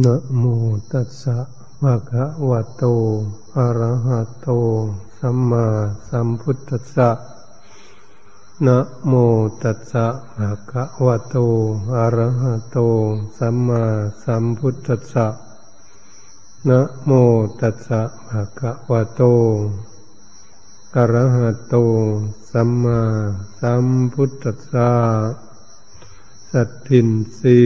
นะโมตัสสะภะคะวะโต อะระหะโต สัมมาสัมพุทธัสสะนะโมตัสสะภะคะวะโต อะระหะโต สัมมาสัมพุทธัสสะนะโมตัสสะภะคะวะโต อะระหะโต สัมมาสัมพุทธัสสะ สัตถินสี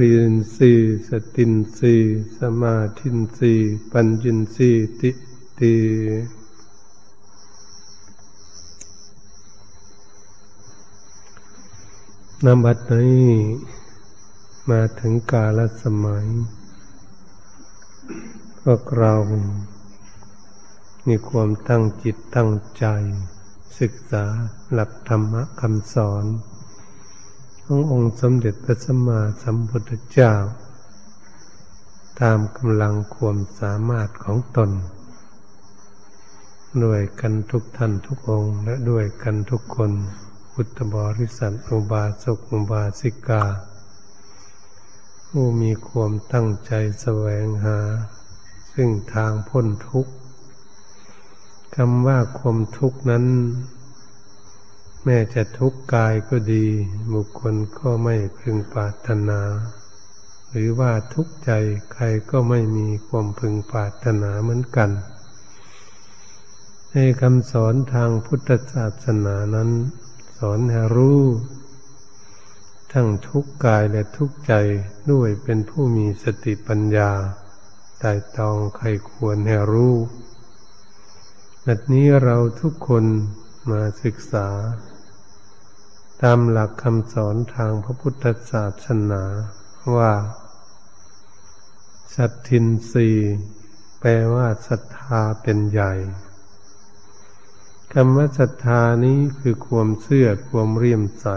รินสีสตินสีสมาธินสีปัญญินสีติตินบัดนี้มาถึงกาลสมัย พวกเรา มีความตั้งจิตตั้งใจ ศึกษาหลักธรรมะคำสอน ขององค์สมเด็จพระสัมมาสัมพุทธเจ้า ตามกำลังความสามารถของตน ด้วยกันทุกท่านทุกองค์และด้วยกันทุกคนพุทธบริษัทอุบาสกอุบาสิกา ผู้มีความตั้งใจแสวงหา ซึ่งทางพ้นทุกข์คำว่าความทุกข์นั้น แม้จะทุกข์กายก็ดี บุคคลก็ไม่พึงปรารถนา หรือว่าทุกข์ใจใครก็ไม่มีความพึงปรารถนาเหมือนกัน ในคำสอนทางพุทธศาสนานั้น สอนให้รู้ทั้งทุกข์กายและทุกข์ใจด้วยเป็นผู้มีสติปัญญาไต่ตองใครควรให้รู้นัดนี้เราทุกคนมาศึกษาามหลักคำสอนทางพระพุทธศาสนาว่า สัตทินรีแปลว่าศรัทธาเป็นใหญ่คำว่าศรัทธานี้คือความเชื่อความเรียมใส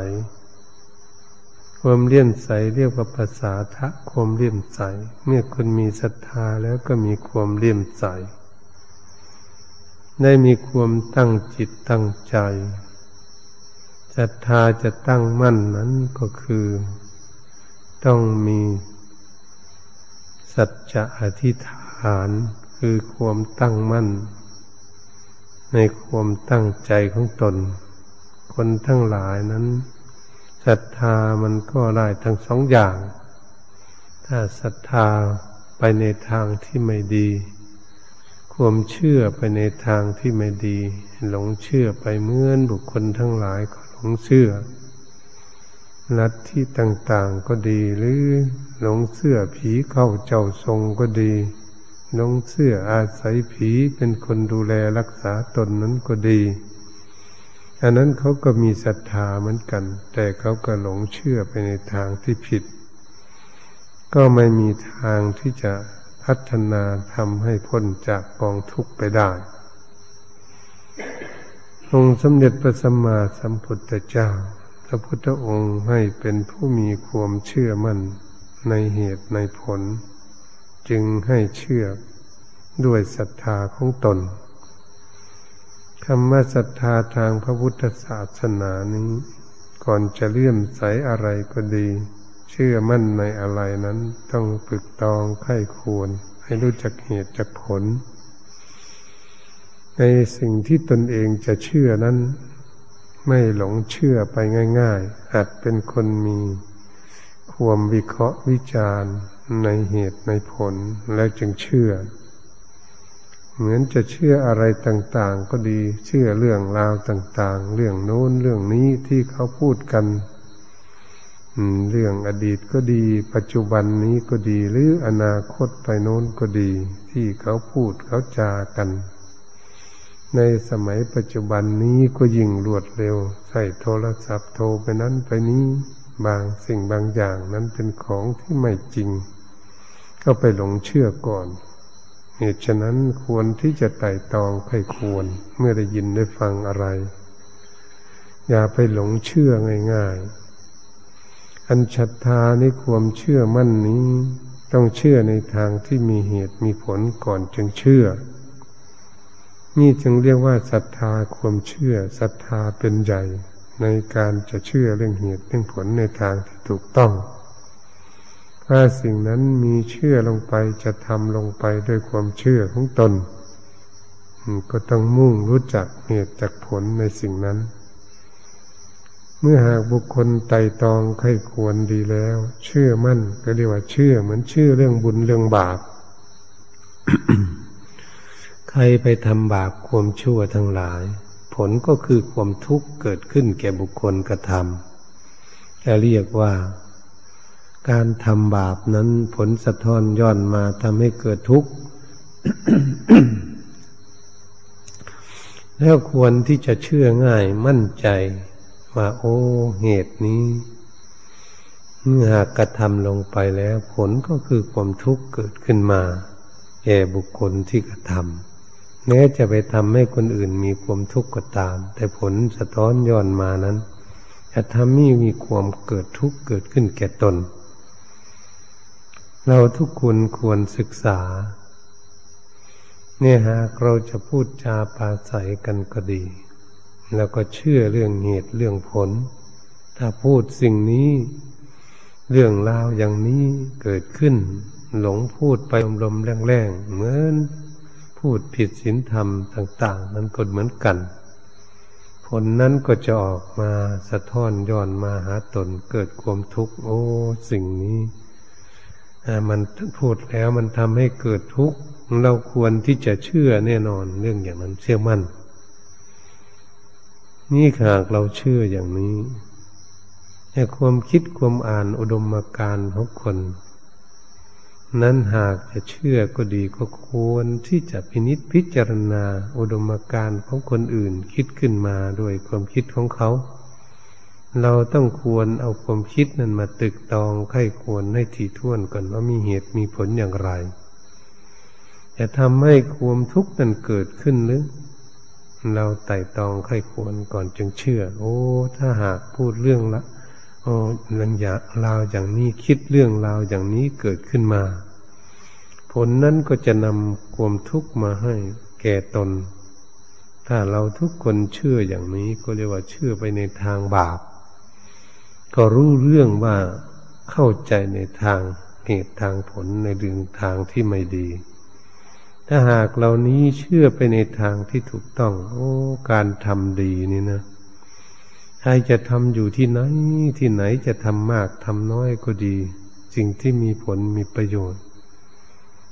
ความเลี่ยมใสเรียกว่าภาษาทะความเลี่ยมใส เมื่อคนมีศรัทธาแล้วก็มีความเลี่ยมใส ได้มีความตั้งจิตตั้งใจ รัทธาจะตั้งมั่นนั้นก็คือ ต้องมีสัจจะอธิษฐานคือความตั้งมั่น ในความตั้งใจของตน คนทั้งหลายนั้นศรัทธามันก็ได้ทั้งสองอย่าง ถ้าศรัทธาไปในทางที่ไม่ดี ความเชื่อไปในทางที่ไม่ดี หลงเชื่อไปเหมือนบุคคลทั้งหลายก็ งเชื่อลัทธิต่างๆก็ดี หรือหลงเชื่อผีเข้าเจ้าทรงก็ดีหลงเชื่ออาศัยผีเป็นคนดูแลรักษาตนนั้นก็ดี อันนั้นเขาก็มีศรัทธาเหมือนกัน แต่เขาก็หลงเชื่อไปในทางที่ผิด ก็ไม่มีทางที่จะพัฒนาทำให้พ้นจากกองทุกข์ไปได้ องค์สมเด็จพระสัมมาสัมพุทธเจ้า พระพุทธองค์ให้เป็นผู้มีความเชื่อมั่นในเหตุในผล จึงให้เชื่อด้วยศรัทธาของตนคำว่าศรัทธาทางพระพุทธศาสนานี้ ก่อนจะเลื่อมใสอะไรก็ดี เชื่อมั่นในอะไรนั้นต้องปึกตองไข้ควรให้รู้จักเหตุจักผล ในสิ่งที่ตนเองจะเชื่อนั้น ไม่หลงเชื่อไปง่ายๆอาจเป็นคนมีความวิเคราะห์วิจารณ์ในเหตุในผลแล้วจึงเชื่อ เหมือนจะเชื่ออะไรต่างๆ ก็ดีเชื่อเรื่องราวต่างๆ เรื่องโน้นเรื่องนี้ที่เขาพูดกันเรื่องอดีตก็ดี ปัจจุบันนี้ก็ดี หรืออนาคตไปโน้นก็ดี ที่เขาพูดเขาจากัน ในสมัยปัจจุบันนี้ก็ยิ่งรวดเร็ว ใส่โทรศัพท์โทรไปนั้นไปนี้ บางสิ่งบางอย่างนั้นเป็นของที่ไม่จริง ก็ไปหลงเชื่อก่อน เหตุฉะนั้นควรที่จะไต่ตองให้ควรเมื่อได้ยินได้ฟังอะไร อย่าไปหลงเชื่อง่ายๆ อันชัทธาในความเชื่อมั่นนี้ ต้องเชื่อในทางที่มีเหตุมีผลก่อนจึงเชื่อ นี่จึงเรียกว่าศรัทธาความเชื่อศรัทธาเป็นใหญ่ในการจะเชื่อเรื่องเหตุเรื่องผลในทางที่ถูกต้อง ถ้าสิ่งนั้นมีเชื่อลงไปจะทำลงไปด้วยความเชื่อของตน ก็ต้องมุ่งรู้จักเหตุจากผลในสิ่งนั้น เมื่อหากบุคคลไต่ตองใครควรดีแล้ว เชื่อมั่นก็เรียกว่าเชื่อเหมือนเชื่อเรื่องบุญเรื่องบาป ใครไปทำบาปความชั่วทั้งหลาย ผลก็คือความทุกข์เกิดขึ้นแก่บุคคลกระทำจะเรียกว่า การทำบาปนั้นผลสะท้อนย้อนมาทำให้เกิดทุกข์แล้วควรที่จะเชื่อง่ายมั่นใจ ว่าโอ้เหตุนี้เมื่อหากกระทำลงไปแล้ว ผลก็คือความทุกข์เกิดขึ้นมาแก่บุคคลที่กระทำ แม้จะไปทำให้คนอื่นมีความทุกข์ก็ตาม แต่ผลสะท้อนย้อนมานั้นจะทำให้มีความเกิดทุกข์เกิดขึ้นแก่ตน เราทุกคนควรศึกษา เนี่ยหากเราจะพูดจาปาศัยกันก็ดี แล้วก็เชื่อเรื่องเหตุเรื่องผล ถ้าพูดสิ่งนี้ เรื่องราวอย่างนี้เกิดขึ้น หลงพูดไปลมๆแรงๆเหมือน พูดผิดศีลธรรมต่าง ๆ นั้นก็เหมือนกัน ผลนั้นก็จะออกมาสะท้อนย้อนมาหาตนเกิดความทุกข์ โอ้ สิ่งนี้มันพูดแล้วมันทำให้เกิดทุกข์ เราควรที่จะเชื่อแน่นอนเรื่องอย่างนั้นเชื่อมั่น นี่หากเราเชื่ออย่างนี้แต่ความคิดความอ่านอุดมการณ์ของคน นั้นหากจะเชื่อก็ดีก็ควรที่จะพินิจพิจารณาอุดมการณ์ของคนอื่นคิดขึ้นมาด้วยความคิดของเขา เราต้องควรเอาความคิดนั้นมาตึกตองไข้ควรให้ถี่ถ้วนก่อนว่ามีเหตุมีผลอย่างไร จะทำให้ความทุกข์นั้นเกิดขึ้นหรือเราไต่ตองไข้ควรก่อนจึงเชื่อ โอ้ ถ้าหากพูดเรื่องละ โอ้เรื่องอย่างราวอย่างนี้คิดเรื่องราวอย่างนี้เกิดขึ้นมา ผลนั้นก็จะนำความทุกข์มาให้แก่ตน ถ้าเราทุกคนเชื่ออย่างนี้ก็เรียกว่าเชื่อไปในทางบาป ก็รู้เรื่องว่าเข้าใจในทางเหตุทางผลในเรื่องทางที่ไม่ดี ถ้าหากเหล่านี้เชื่อไปในทางที่ถูกต้อง โอ้ การทำดีนี่นะ ใครจะทำอยู่ที่ไหน ที่ไหนจะทำมากทำน้อยก็ดี สิ่งที่มีผลมีประโยชน์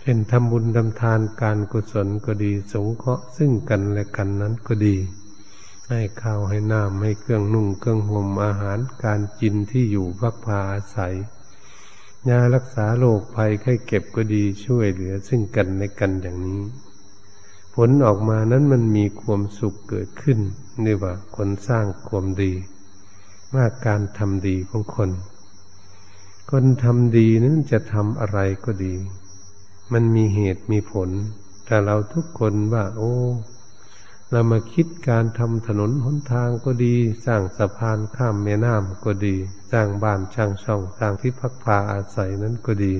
เช่นทำบุญทำทานการกุศลก็ดี สงเคราะห์ซึ่งกันและกันนั้นก็ดี ให้ข้าวให้น้ำให้เครื่องนุ่งเครื่องห่มอาหารการกินที่อยู่พักพาอาศัยยารักษาโรคภัยไข้เก็บก็ดีช่วยเหลือซึ่งกันในกันอย่างนี้ ผลออกมานั้นมันมีความสุขเกิดขึ้น นี่ว่าคนสร้างความดีว่าการทำดีของคน คนทำดีนั้นจะทำอะไรก็ดี มันมีเหตุมีผล แต่เราทุกคนว่า โอ้เรามาคิดการทำถนนหนทางก็ดี สร้างสะพานข้ามแม่น้ำก็ดี สร้างบ้านช่างช่อง สร้างที่พักพาอาศัยนั้นก็ดี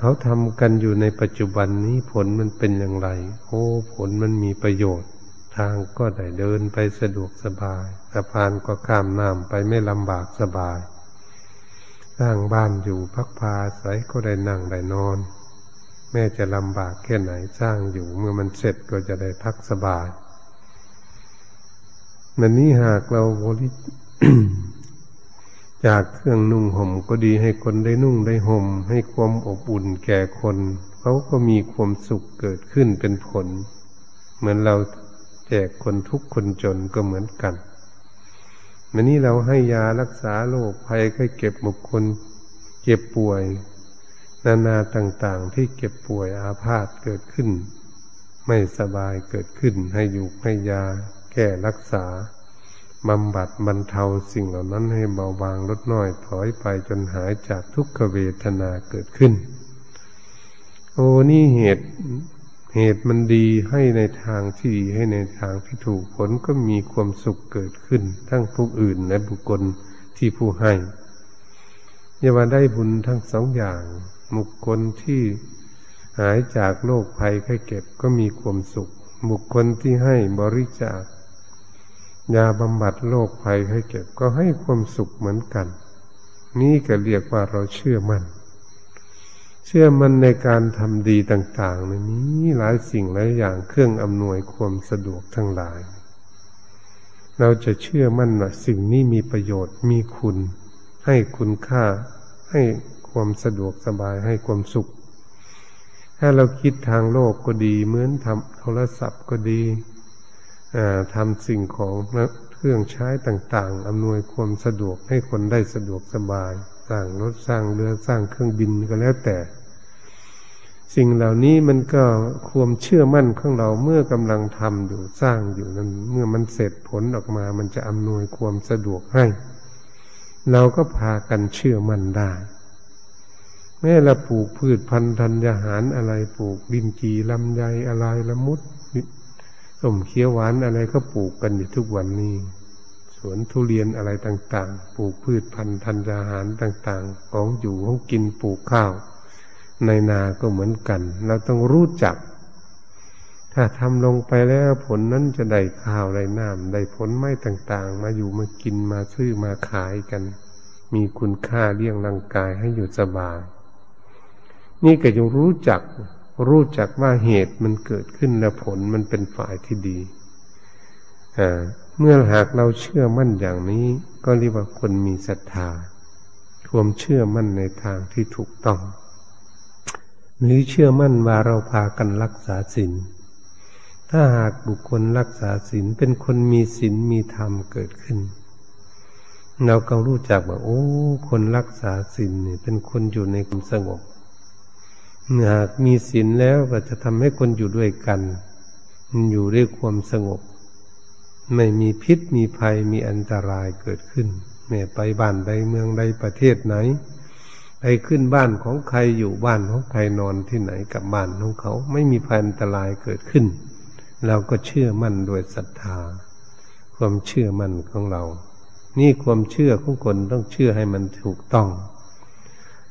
เขาทำกันอยู่ในปัจจุบันนี้ผลมันเป็นอย่างไร โอ้ ผลมันมีประโยชน์ ทางก็ได้เดินไปสะดวกสบายสะพานก็ข้ามน้ำไปไม่ลำบากสบาย สร้างบ้านอยู่พักพาอาศัยก็ได้นั่งได้นอน แม่จะลำบากแค่ไหนสร้างอยู่เมื่อมันเสร็จก็จะได้พักสบายมันนี้หากเราบริจากเครื่องนุ่งห่มก็ดีให้คนได้นุ่งได้ห่ม ให้ความอบอุ่นแก่คน เขาก็มีความสุขเกิดขึ้นเป็นผล เหมือนเรา จกคนทุกคนจนก็เหมือนกันมันนี้เราให้ยารักษาโรคภัยไข้เก็บบุคคลเจ็บป่วย นานาต่างๆ ที่เก็บป่วยอาพาธเกิดขึ้น ไม่สบายเกิดขึ้น ให้อยู่ให้ยา แก้รักษาบำบัดบรรเทาสิ่งเหล่านั้นให้เบาบางลดน้อยถอยไปจนหายจากทุกขเวทนาเกิดขึ้น โอ้นี่เหตุ เหตุมันดีให้ในทางที่ดีให้ในทางที่ถูกผลก็มีความสุขเกิดขึ้น ทั้งผู้อื่นและบุคคลที่ผู้ให้อย่าว่าได้บุญทั้งสองอย่างบุคคลที่หายจากโรคภัยไข้เก็บก็มีความสุข บุคคลที่ให้บริจาคยาบำบัดโรคภัยไข้เก็บก็ให้ความสุขเหมือนกัน นี่ก็เรียกว่าเราเชื่อมัน่น เชื่อมันในการทำดีต่าง ๆ ในนี้หลายสิ่งหลายอย่างเครื่องอำนวยความสะดวกทั้งหลาย เราจะเชื่อมั่นว่าสิ่งนี้มีประโยชน์มีคุณ ให้คุณค่า ให้ความสะดวกสบายให้ความสุข ถ้าเราคิดทางโลกก็ดีเหมือนทำโทรศัพท์ก็ดีทำสิ่งของเครื่องใช้ต่าง ๆอำนวยความสะดวกให้คนได้สะดวกสบาย ร้างรถสร้างเรือสร้างเครื่องบินก็แล้วแต่ สิ่งเหล่านี้มันก็ความเชื่อมั่นของเราเมื่อกำลังทำอยู่สร้างอยู่นั้น เมื่อมันเสร็จผลออกมา มันจะอำนวยความสะดวกให้ เราก็พากันเชื่อมั่นได้แม้เราปลูกพืชพันธุ์ธัญญาหารอะไรปลูกดินจีลำไยอะไรละมุดส้มเขียวหวานอะไรก็ปลูกกันอยู่ทุกวันนี้ วนทุเรียนอะไรต่างๆ ปลูกพืชพันธุ์ธัญญาหารต่างๆ ของอยู่ของกินปลูกข้าว ในนาก็เหมือนกัน เราต้องรู้จัก ถ้าทำลงไปแล้วผลนั้นจะได้ข้าวได้น้ำได้ผลไม้ต่างๆ มาอยู่มากินมาซื้อมาขายกัน มีคุณค่าเลี้ยงร่างกายให้อยู่สบาย นี่ก็ยังรู้จัก รู้จักว่าเหตุมันเกิดขึ้นและผลมันเป็นฝ่ายที่ดี อ่า เมื่อหากเราเชื่อมั่นอย่างนี้ ก็เรียกว่าคนมีศรัทธาความเชื่อมั่นในทางที่ถูกต้อง หรือเชื่อมั่นว่าเราพากันรักษาศีลถ้าหากบุคคลรักษาศีลเป็นคนมีศีลมีธรรมเกิดขึ้น เราก็รู้จักว่าโอ้ คนรักษาศีลเนี่ยเป็นคนอยู่ในความสงบหากมีศีลแล้วก็จะทำให้คนอยู่ด้วยกัน อยู่ด้วยความสงบ ไม่มีพิษมีภัยมีอันตรายเกิดขึ้นแม้ไปบ้านใดเมืองใดประเทศไหนไปขึ้นบ้านของใครอยู่บ้านของใครนอนที่ไหนกับบ้านของเขา ไม่มีภัยอันตรายเกิดขึ้น เราก็เชื่อมั่นโดยศรัทธา ความเชื่อมั่นของเรา นี่ความเชื่อของคนต้องเชื่อให้มันถูกต้อง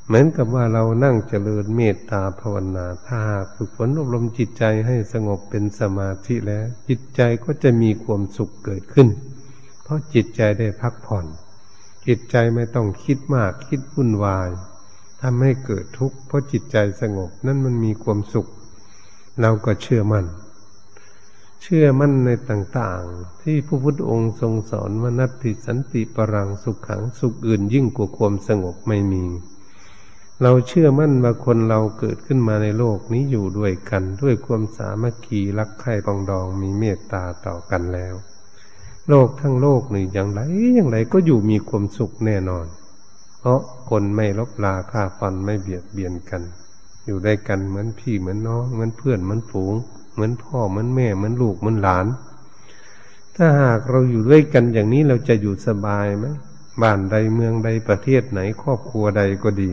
เหมือนกับว่าเรานั่งเจริญเมตตาภาวนาถ้าฝึกฝนอบรมจิตใจให้สงบเป็นสมาธิแล้ว จิตใจก็จะมีความสุขเกิดขึ้น เพราะจิตใจได้พักผ่อน จิตใจไม่ต้องคิดมากคิดวุ่นวายทำให้เกิดทุกข์เพราะจิตใจสงบนั่นมันมีความสุข เราก็เชื่อมัน่นเชื่อมั่นในต่างๆ ที่พระพุทธองค์ทรงสอนว่านัตติสันติปรังสุขขังสุขอื่นยิ่งกว่าความสงบไม่มี เราเชื่อมั่นว่าคนเราเกิดขึ้นมาในโลกนี้อยู่ด้วยกัน ด้วยความสามัคคีรักใคร่ปองดองมีเมตตาต่อกันแล้ว โลกทั้งโลกนี่อย่างไรอย่างไรก็อยู่มีความสุขแน่นอน เพราะคนไม่ลบลาฆ่าฟันไม่เบียดเบียนกัน อยู่ได้กันเหมือนพี่เหมือนน้องเหมือนเพื่อนเหมือนฝูง เหมือนพ่อเหมือนแม่เหมือนลูกเหมือนหลาน ถ้าหากเราอยู่ด้วยกันอย่างนี้เราจะอยู่สบายไหมบ้านใดเมืองใดประเทศไหนครอบครัวใดก็ดี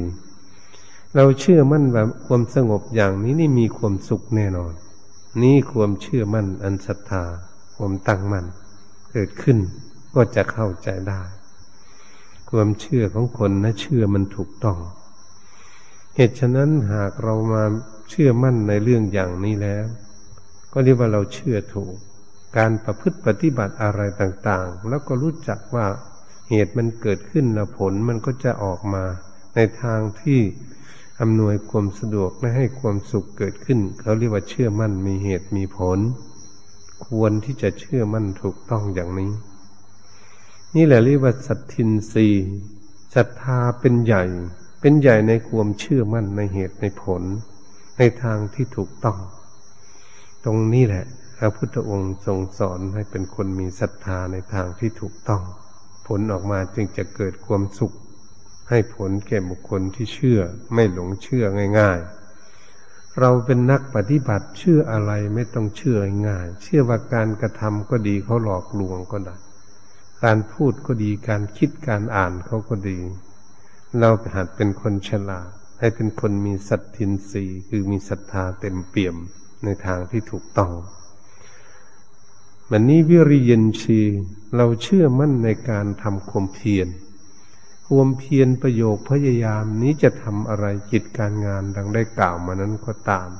เราเชื่อมั่นว่าความสงบอย่างนี้นี่มีความสุขแน่นอน นี่ความเชื่อมั่นอันศรัทธาความตั้งมั่นเกิดขึ้นก็จะเข้าใจได้ ความเชื่อของคนนะเชื่อมันถูกต้อง เหตุฉะนั้นหากเรามาเชื่อมั่นในเรื่องอย่างนี้แล้ว ก็เรียกว่าเราเชื่อถูก การประพฤติปฏิบัติอะไรต่างๆ แล้วก็รู้จักว่าเหตุมันเกิดขึ้นแล้วผลมันก็จะออกมาในทางที่ อำนวยความสะดวกและให้ความสุขเกิดขึ้น เขาเรียกว่าเชื่อมั่นมีเหตุมีผล ควรที่จะเชื่อมั่นถูกต้องอย่างนี้ นี่แหละเรียกว่าสัตทินรีศรัทธาเป็นใหญ่ เป็นใหญ่ในความเชื่อมั่นในเหตุในผล ในทางที่ถูกต้อง ตรงนี้แหละพระพุทธองค์ทรงสอนให้เป็นคนมีศรัทธาในทางที่ถูกต้อง ผลออกมาจึงจะเกิดความสุข ให้ผลแก่บุคคลที่เชื่อไม่หลงเชื่อง่าย ๆ เราเป็นนักปฏิบัติเชื่ออะไรไม่ต้องเชื่อง่าย เชื่อว่าการกระทำก็ดีเขาหลอกลวงก็ได้ การพูดก็ดีการคิดการอ่านเขาก็ดี เราหัดเป็นคนฉลาด ให้เป็นคนมีสัตทินสีคือมีศรัทธาเต็มเปี่ยมในทางที่ถูกต้องมันนี้วิริยินชีเราเชื่อมั่นในการทำความเพียร ความเพียรประโยคพยายามนี้จะทำอะไรกิจการงานดังได้กล่าวมานั้นก็ตาม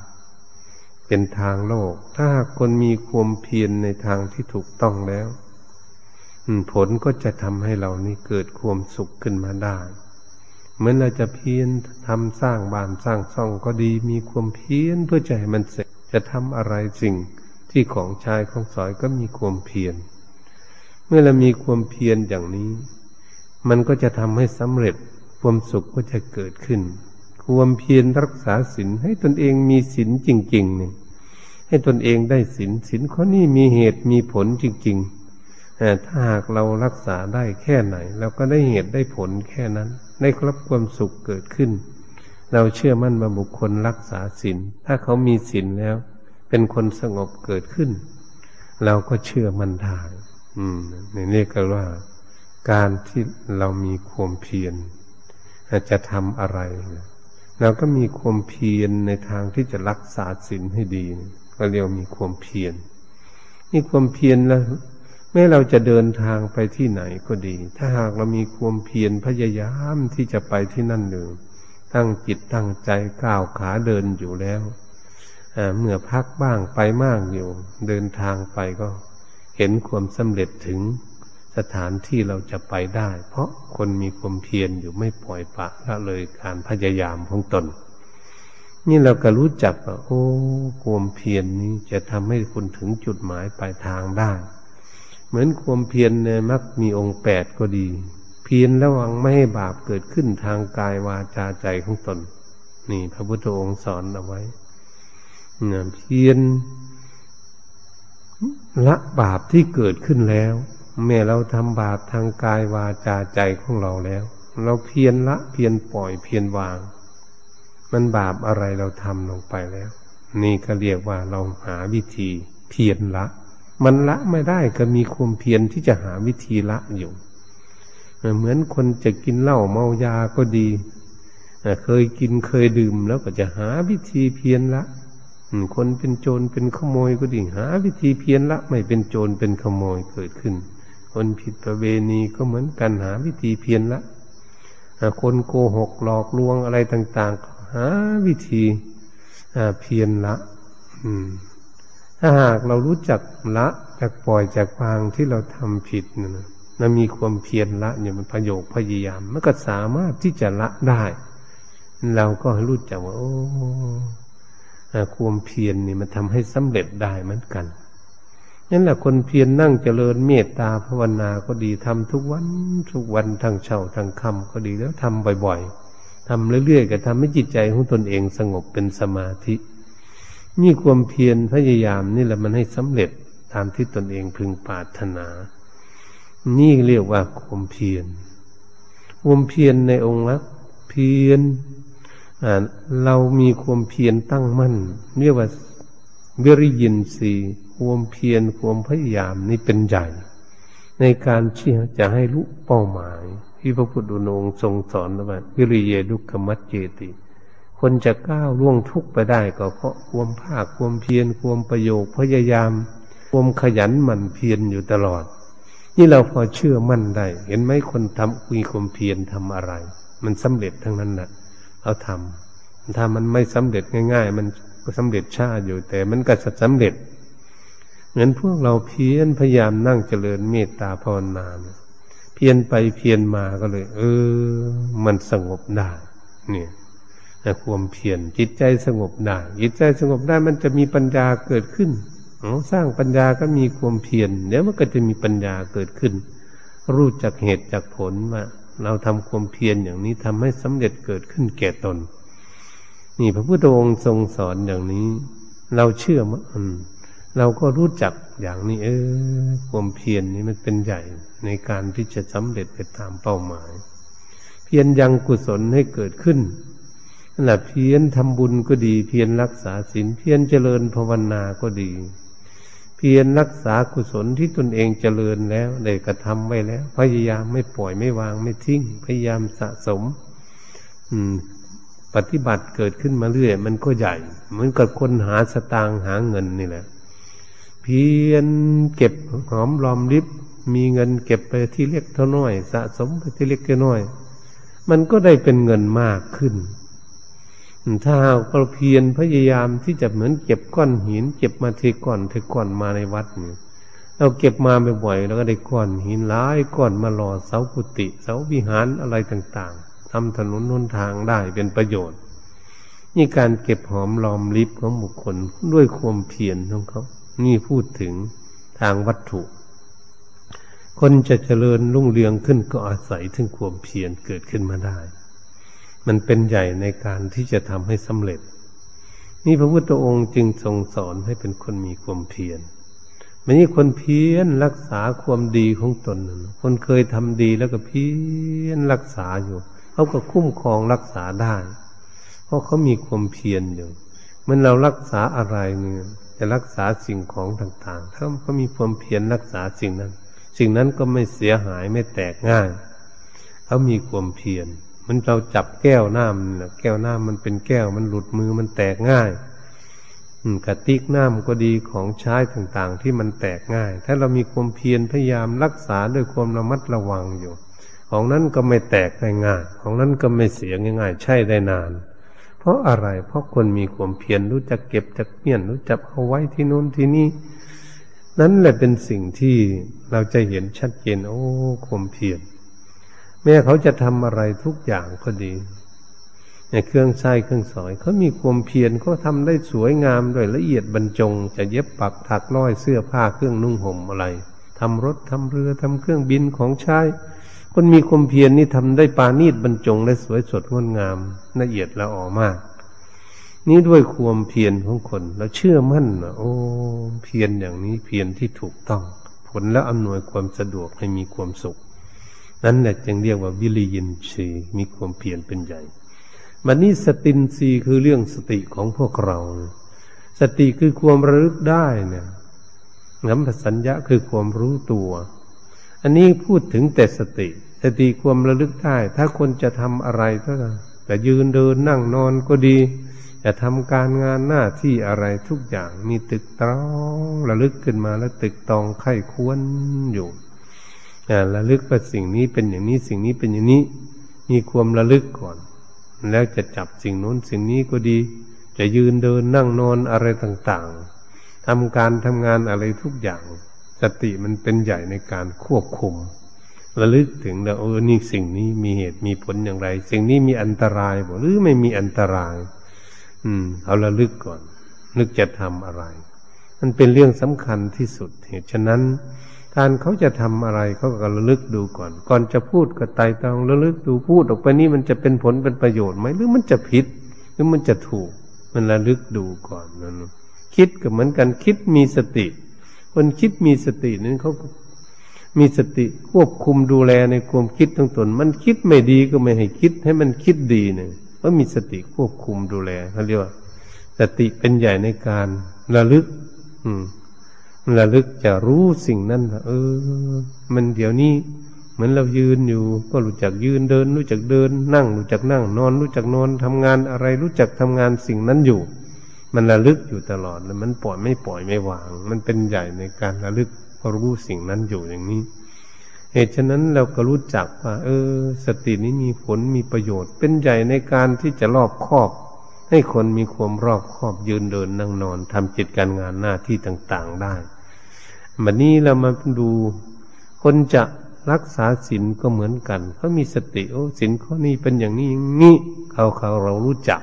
เป็นทางโลก ถ้าคนมีความเพียรในทางที่ถูกต้องแล้วผลก็จะทำให้เรานี้เกิดความสุขขึ้นมาได้เหมือนเราจะเพียรทำสร้างบ้านสร้างซ่องก็ดีมีความเพียรเพื่อจะให้มันเสร็จจะทำอะไรสิ่งที่ของชายของสอยก็มีความเพียรเมื่อเรามีความเพียรอย่างนี้ มันก็จะทำให้สำเร็จความสุขก็จะเกิดขึ้น ความเพียรรักษาศีลให้ตนเองมีศีลจริงๆเนี่ยให้ตนเองได้ศีลศีลข้อนี้มีเหตุมีผลจริงๆถ้าหากเรารักษาได้แค่ไหนเราก็ได้เหตุได้ผลแค่นั้นได้รับความสุขเกิดขึ้น เราเชื่อมั่นว่าบุคคลรักษาศีลถ้าเขามีศีลแล้ว เป็นคนสงบเกิดขึ้น เราก็เชื่อมั่นได้อืมในนี้ก็ว่า การที่เรามีความเพียรจะทำอะไรเราก็มีความเพียรในทางที่จะรักษาศีลให้ดีก็เรียกมีความเพียรนี่ความเพียรแล้วแม้เราจะเดินทางไปที่ไหนก็ดี ถ้าหากเรามีความเพียรพยายามที่จะไปที่นั่นหนึ่งตั้งจิตตั้งใจก้าวขาเดินอยู่แล้วเมื่อพักบ้างไปมากอยู่ เดินทางไปก็เห็นความสำเร็จถึง สถานที่เราจะไปได้ เพราะคนมีความเพียรอยู่ไม่ปล่อยปะละเลยการพยายามของตน นี่เราก็รู้จักว่าโอ้ความเพียรนนี้จะทำให้คุณถึงจุดหมายปลายทางได้ เหมือนความเพียรในมักมีองค์แปดก็ดี เพียรระวังไม่ให้บาปเกิดขึ้นทางกายวาจาใจของตน นี่ พระพุทธองค์สอนเอาไว้เพียรละบาปที่เกิดขึ้นแล้ว เมื่อเราทำบาปทางกายวาจาใจของเราแล้ว เราเพียรละเพียรปล่อยเพียรวาง มันบาปอะไรเราทำลงไปแล้ว นี่ก็เรียกว่าเราหาวิธีเพียรละ มันละไม่ได้ก็มีความเพียรที่จะหาวิธีละอยู่ เหมือนคนจะกินเหล้าเมายาก็ดีเคยกินเคยดื่มแล้วก็จะหาวิธีเพียรละคนเป็นโจรเป็นขโมยก็ดิ่งหาวิธีเพียนละไม่เป็นโจรเป็นขโมยเกิดขึ้น คนผิดประเวณีก็เหมือนกันหาวิธีเพียนละคนโกหกหลอกลวงอะไรต่างๆหาวิธีเพียนละถ้าหากเรารู้จักละจากปล่อยจากวางที่เราทำผิดนะเรามีความเพียรละเนี่ยมันประโยคพยายามมันก็สามารถที่จะละได้ เราก็รู้จักว่าโอ้ความเพียรนี่มันทำให้สำเร็จได้เหมือนกัน นั่นแหละคนเพียรนนั่งเจริญเมตตาภาวนาก็ดีทำทุกวันทุกวันทั้งเช้าทั้งค่ำก็ดีแล้วทำบ่อยๆทำเรื่อยๆก็ทำให้จิตใจของตนเองสงบเป็นสมาธินี่ความเพียรพยายามนี่แหละมันให้สำเร็จตามที่ตนเองพึงปรารถนา นี่เรียกว่าความเพียรความเพียรในองค์ละเพียรเรามีความเพียรตั้งมั่น เรียกว่าวิริยินสี ความเพียรความพยายามนี่เป็นใหญ่ ในการที่จะให้รู้เป้าหมาย ที่พระพุทธองค์ทรงสอนว่าวิริเยดุขมัจเจติ คนจะก้าวล่วงทุกข์ไปได้ก็เพราะความภาคความเพียรความประโยคพยายาม ความขยันหมั่นเพียรอยู่ตลอด นี่เราพอเชื่อมั่นได้ เห็นไหมคนทำมีความเพียรทำอะไร มันสำเร็จทั้งนั้นนะ่ะเราทำถ้ามันไม่สำเร็จง่าย ๆ มันก็สำเร็จช้าอยู่แต่มันก็จะสำเร็จ เหมือนพวกเราเพียรพยายามนั่งเจริญเมตตาภาวนาเพียรไปเพียรมาก็เลย เออ มันสงบได้ เนี่ยความเพียรจิตใจสงบได้จิตใจสงบได้มันจะมีปัญญาเกิดขึ้นสร้างปัญญาก็มีความเพียรเดี๋ยวมันก็จะมีปัญญาเกิดขึ้น รู้จักเหตุจากผลว่าเราทำความเพียรอย่างนี้ทำให้สำเร็จเกิดขึ้นแก่ตน นี่พระพุทธองค์ทรงสอนอย่างนี้ เราเชื่อมัน เราก็รู้จักอย่างนี้ เออความเพียรนนี้มันเป็นใหญ่ในการที่จะสำเร็จไปตามเป้าหมาย เพียรยังกุศลให้เกิดขึ้นนั่นแหละเพียรทำบุญก็ดี เพียรรักษาศีลเพียรเจริญภาวนาก็ดี เพียรรักษากุศลที่ตนเองเจริญแล้วได้กระทำไว้แล้ว พยายามไม่ปล่อยไม่วางไม่ทิ้ง พยายามสะสม อืมปฏิบัติเกิดขึ้นมาเรื่อย มันก็ใหญ่ เหมือนกับคนหาสตางหาเงินนี่แหละ เพียรเก็บหอมรอมริบ มีเงินเก็บไปที่เล็กเท่าน้อย สะสมไปที่เล็กเท่าน้อย มันก็ได้เป็นเงินมากขึ้น ถ้าเราเพียรพยายามที่จะเหมือนเก็บก้อนหิน เก็บมาเทก้อนเทก้อนมาในวัดเนี่ยเราเก็บมาบ่อยๆแล้วก็ได้ก้อนหินหลายก้อนมาหล่อเสากุฏิเสาวิหารอะไรต่างๆทำถนนนนทางได้เป็นประโยชน์ นี่การเก็บหอมรอมริบของบุคคลด้วยความเพียรของเขา นี่พูดถึงทางวัตถุ คนจะเจริญรุ่งเรืองขึ้นก็อาศัยถึงความเพียรเกิดขึ้นมาได้ มันเป็นใหญ่ในการที่จะทำให้สำเร็จ นี่พระพุทธองค์จึงทรงสอนให้เป็นคนมีความเพียรไม่ใช่คนเพียรรักษาความดีของตน คนเคยทำดีแล้วก็เพียรรักษาอยู่เขาก็คุ้มครองรักษาได้ เพราะเขามีความเพียรอยู่มื่อเรารักษาอะไรเนี่ย จะรักษาสิ่งของต่างๆถ้าเขามีความเพียรรักษาสิ่งนั้น สิ่งนั้นก็ไม่เสียหายไม่แตกง่าย เขามีความเพียร มันเราจับแก้วน้ำแก้วน้ำมันเป็นแก้ว มันหลุดมือมันแตกง่ายกระติกน้ำก็ดีของใช้ต่างๆ ที่มันแตกง่าย ถ้าเรามีความเพียรพยายามรักษาด้วยความระมัดระวังอยู่ ของนั้นก็ไม่แตกง่ายๆของนั้นก็ไม่เสียง่ายๆ ใช่ได้นาน เพราะอะไร เพราะคนมีความเพียรรู้จักเก็บจักเมี่ยนรู้จักเอาไว้ที่นู้นที่นี่ นั่นแหละเป็นสิ่งที่เราจะเห็นชัดเจนโอ้ความเพียรแม้เขาจะทำอะไรทุกอย่างก็ดีในเครื่องใช้เครื่องสอยเขามีความเพียรเขาทำได้สวยงามด้วยละเอียดบรรจง จะเย็บปักถักร้อยเสื้อผ้าเครื่องนุ่งห่มอะไรทำรถทำเรือทำเครื่องบินของใช้ คนมีความเพียรนนี่ทำได้ปานีตบรรจงและสวยสดงดงามละเอียดละออมาก นี่ด้วยความเพียรของคนเราเชื่อมั่นนะโอ้เพียรอย่างนี้เพียรที่ถูกต้อง ผลและอำนวยความสะดวกให้มีความสุข นั่นแหละจึงเรียกว่าวิริยินทรีย์มีความเพียรเป็นใหญ่มันนี้สตินรีคือเรื่องสติของพวกเรา สติคือความระลึกได้เนี่ยน้ำสัญญาคือความรู้ตัว อันนี้พูดถึงแต่สติ สติความระลึกได้ ถ้าคนจะทำอะไรก็จะยืนเดินนั่งนอนก็ดี จะทำการงานหน้าที่อะไรทุกอย่างมีตึกตรองระลึกขึ้นมาแล้วตึกตองไข้ควรอยู่ระลึกว่าสิ่งนี้เป็นอย่างนี้สิ่งนี้เป็นอย่างนี้ มีความระลึกก่อน แล้วจะจับสิ่งนู้นสิ่งนี้ก็ดี จะยืนเดินนั่งนอนอะไรต่างๆทำการทำงานอะไรทุกอย่าง สติมันเป็นใหญ่ในการควบคุมระลึกถึงแล้วเออนี่สิ่งนี้มีเหตุมีผลอย่างไร สิ่งนี้มีอันตรายบ่หรือไม่มีอันตราย อืม เอาระลึกก่อน นึกจะทำอะไร มันเป็นเรื่องสำคัญที่สุดเหตุฉะนั้น การเขาจะทำอะไรเขาก็ระลึกดูก่อน ก่อนจะพูดก็ไต่ตองระลึกดูพูดออกไปนี่มันจะเป็นผลเป็นประโยชน์ไหมหรือมันจะผิด หรือมันจะถูก มันระลึกดูก่อนนั่นคิดก็เหมือนกันคิดมีสติ คนคิดมีสตินั้นเขามีสติควบคุมดูแลในความคิดทั้งตน มันคิดไม่ดีก็ไม่ให้คิดให้มันคิดดีเนี่ยเพราะมีสติควบคุมดูแลเขาเรียกว่า สติเป็นใหญ่ในการระลึก อืมระลึกจะรู้สิ่งนั้นเออ มันเดี๋ยวนี้เหมือนเรายืนอยู่ ก็รู้จักยืนเดิน รู้จักเดิน นั่ง รู้จักนั่ง นอน รู้จักนอนทำงานอะไร รู้จักทำงานสิ่งนั้นอยู่ มันระลึกอยู่ตลอดแล้วมันปล่อยไม่ปล่อยไม่วาง มันเป็นใหญ่ในการระลึกรู้สิ่งนั้นอยู่อย่างนี้ เหตุฉะนั้นเราก็รู้จักว่า เออ สตินี้มีผลมีประโยชน์ เป็นใหญ่ในการที่จะรอบครอบ ให้คนมีความรอบครอบยืนเดินนั่งนอนทำจิตการงานหน้าที่ต่างๆได้บัดนี้เรามาดูคนจะรักษาศีลก็เหมือนกันเขามีสติโอ้ศีลข้อนี้เป็นอย่างนี้อย่างนี้เขาเขาเรารู้จัก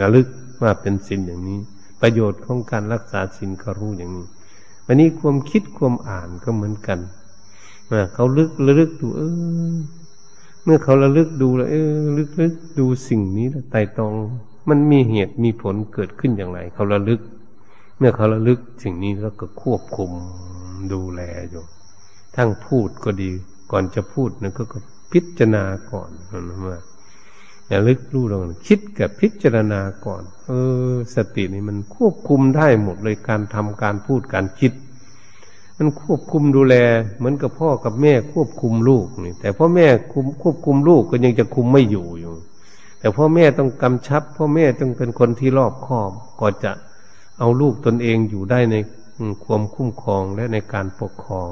นะลึก ว่าเป็นศีลอย่างนี้ ประโยชน์ของการรักษาศีลเขารู้อย่างนี้วันนี้ความคิดความอ่านก็เหมือนกันเขาลึกระลึกดูเออเมื่อเขาระลึกดูแล้วเออลึกลึกดูสิ่งนี้ไต่ตอง มันมีเหตุมีผลเกิดขึ้นอย่างไร เขาระลึก เมื่อเขาระลึกสิ่งนี้แล้วก็ควบคุมดูแลอยู่ทั้งพูดก็ดี ก่อนจะพูดนะก็พิจารณาก่อนนะว่า อย่าลึกรู้ลงคิดกับพิจารณาก่อน เออ สตินี่มันควบคุมได้หมดเลยการทำการพูดการคิด มันควบคุมดูแล เหมือนกับพ่อกับแม่ควบคุมลูกนี่ แต่พ่อแม่คุมควบคุมลูกก็ยังจะคุมไม่อยู่อยู่ แต่พ่อแม่ต้องกำชับ พ่อแม่ต้องเป็นคนที่รอบคอบก็จะเอาลูกตนเองอยู่ได้ในความคุ้มครองและในการปกครอง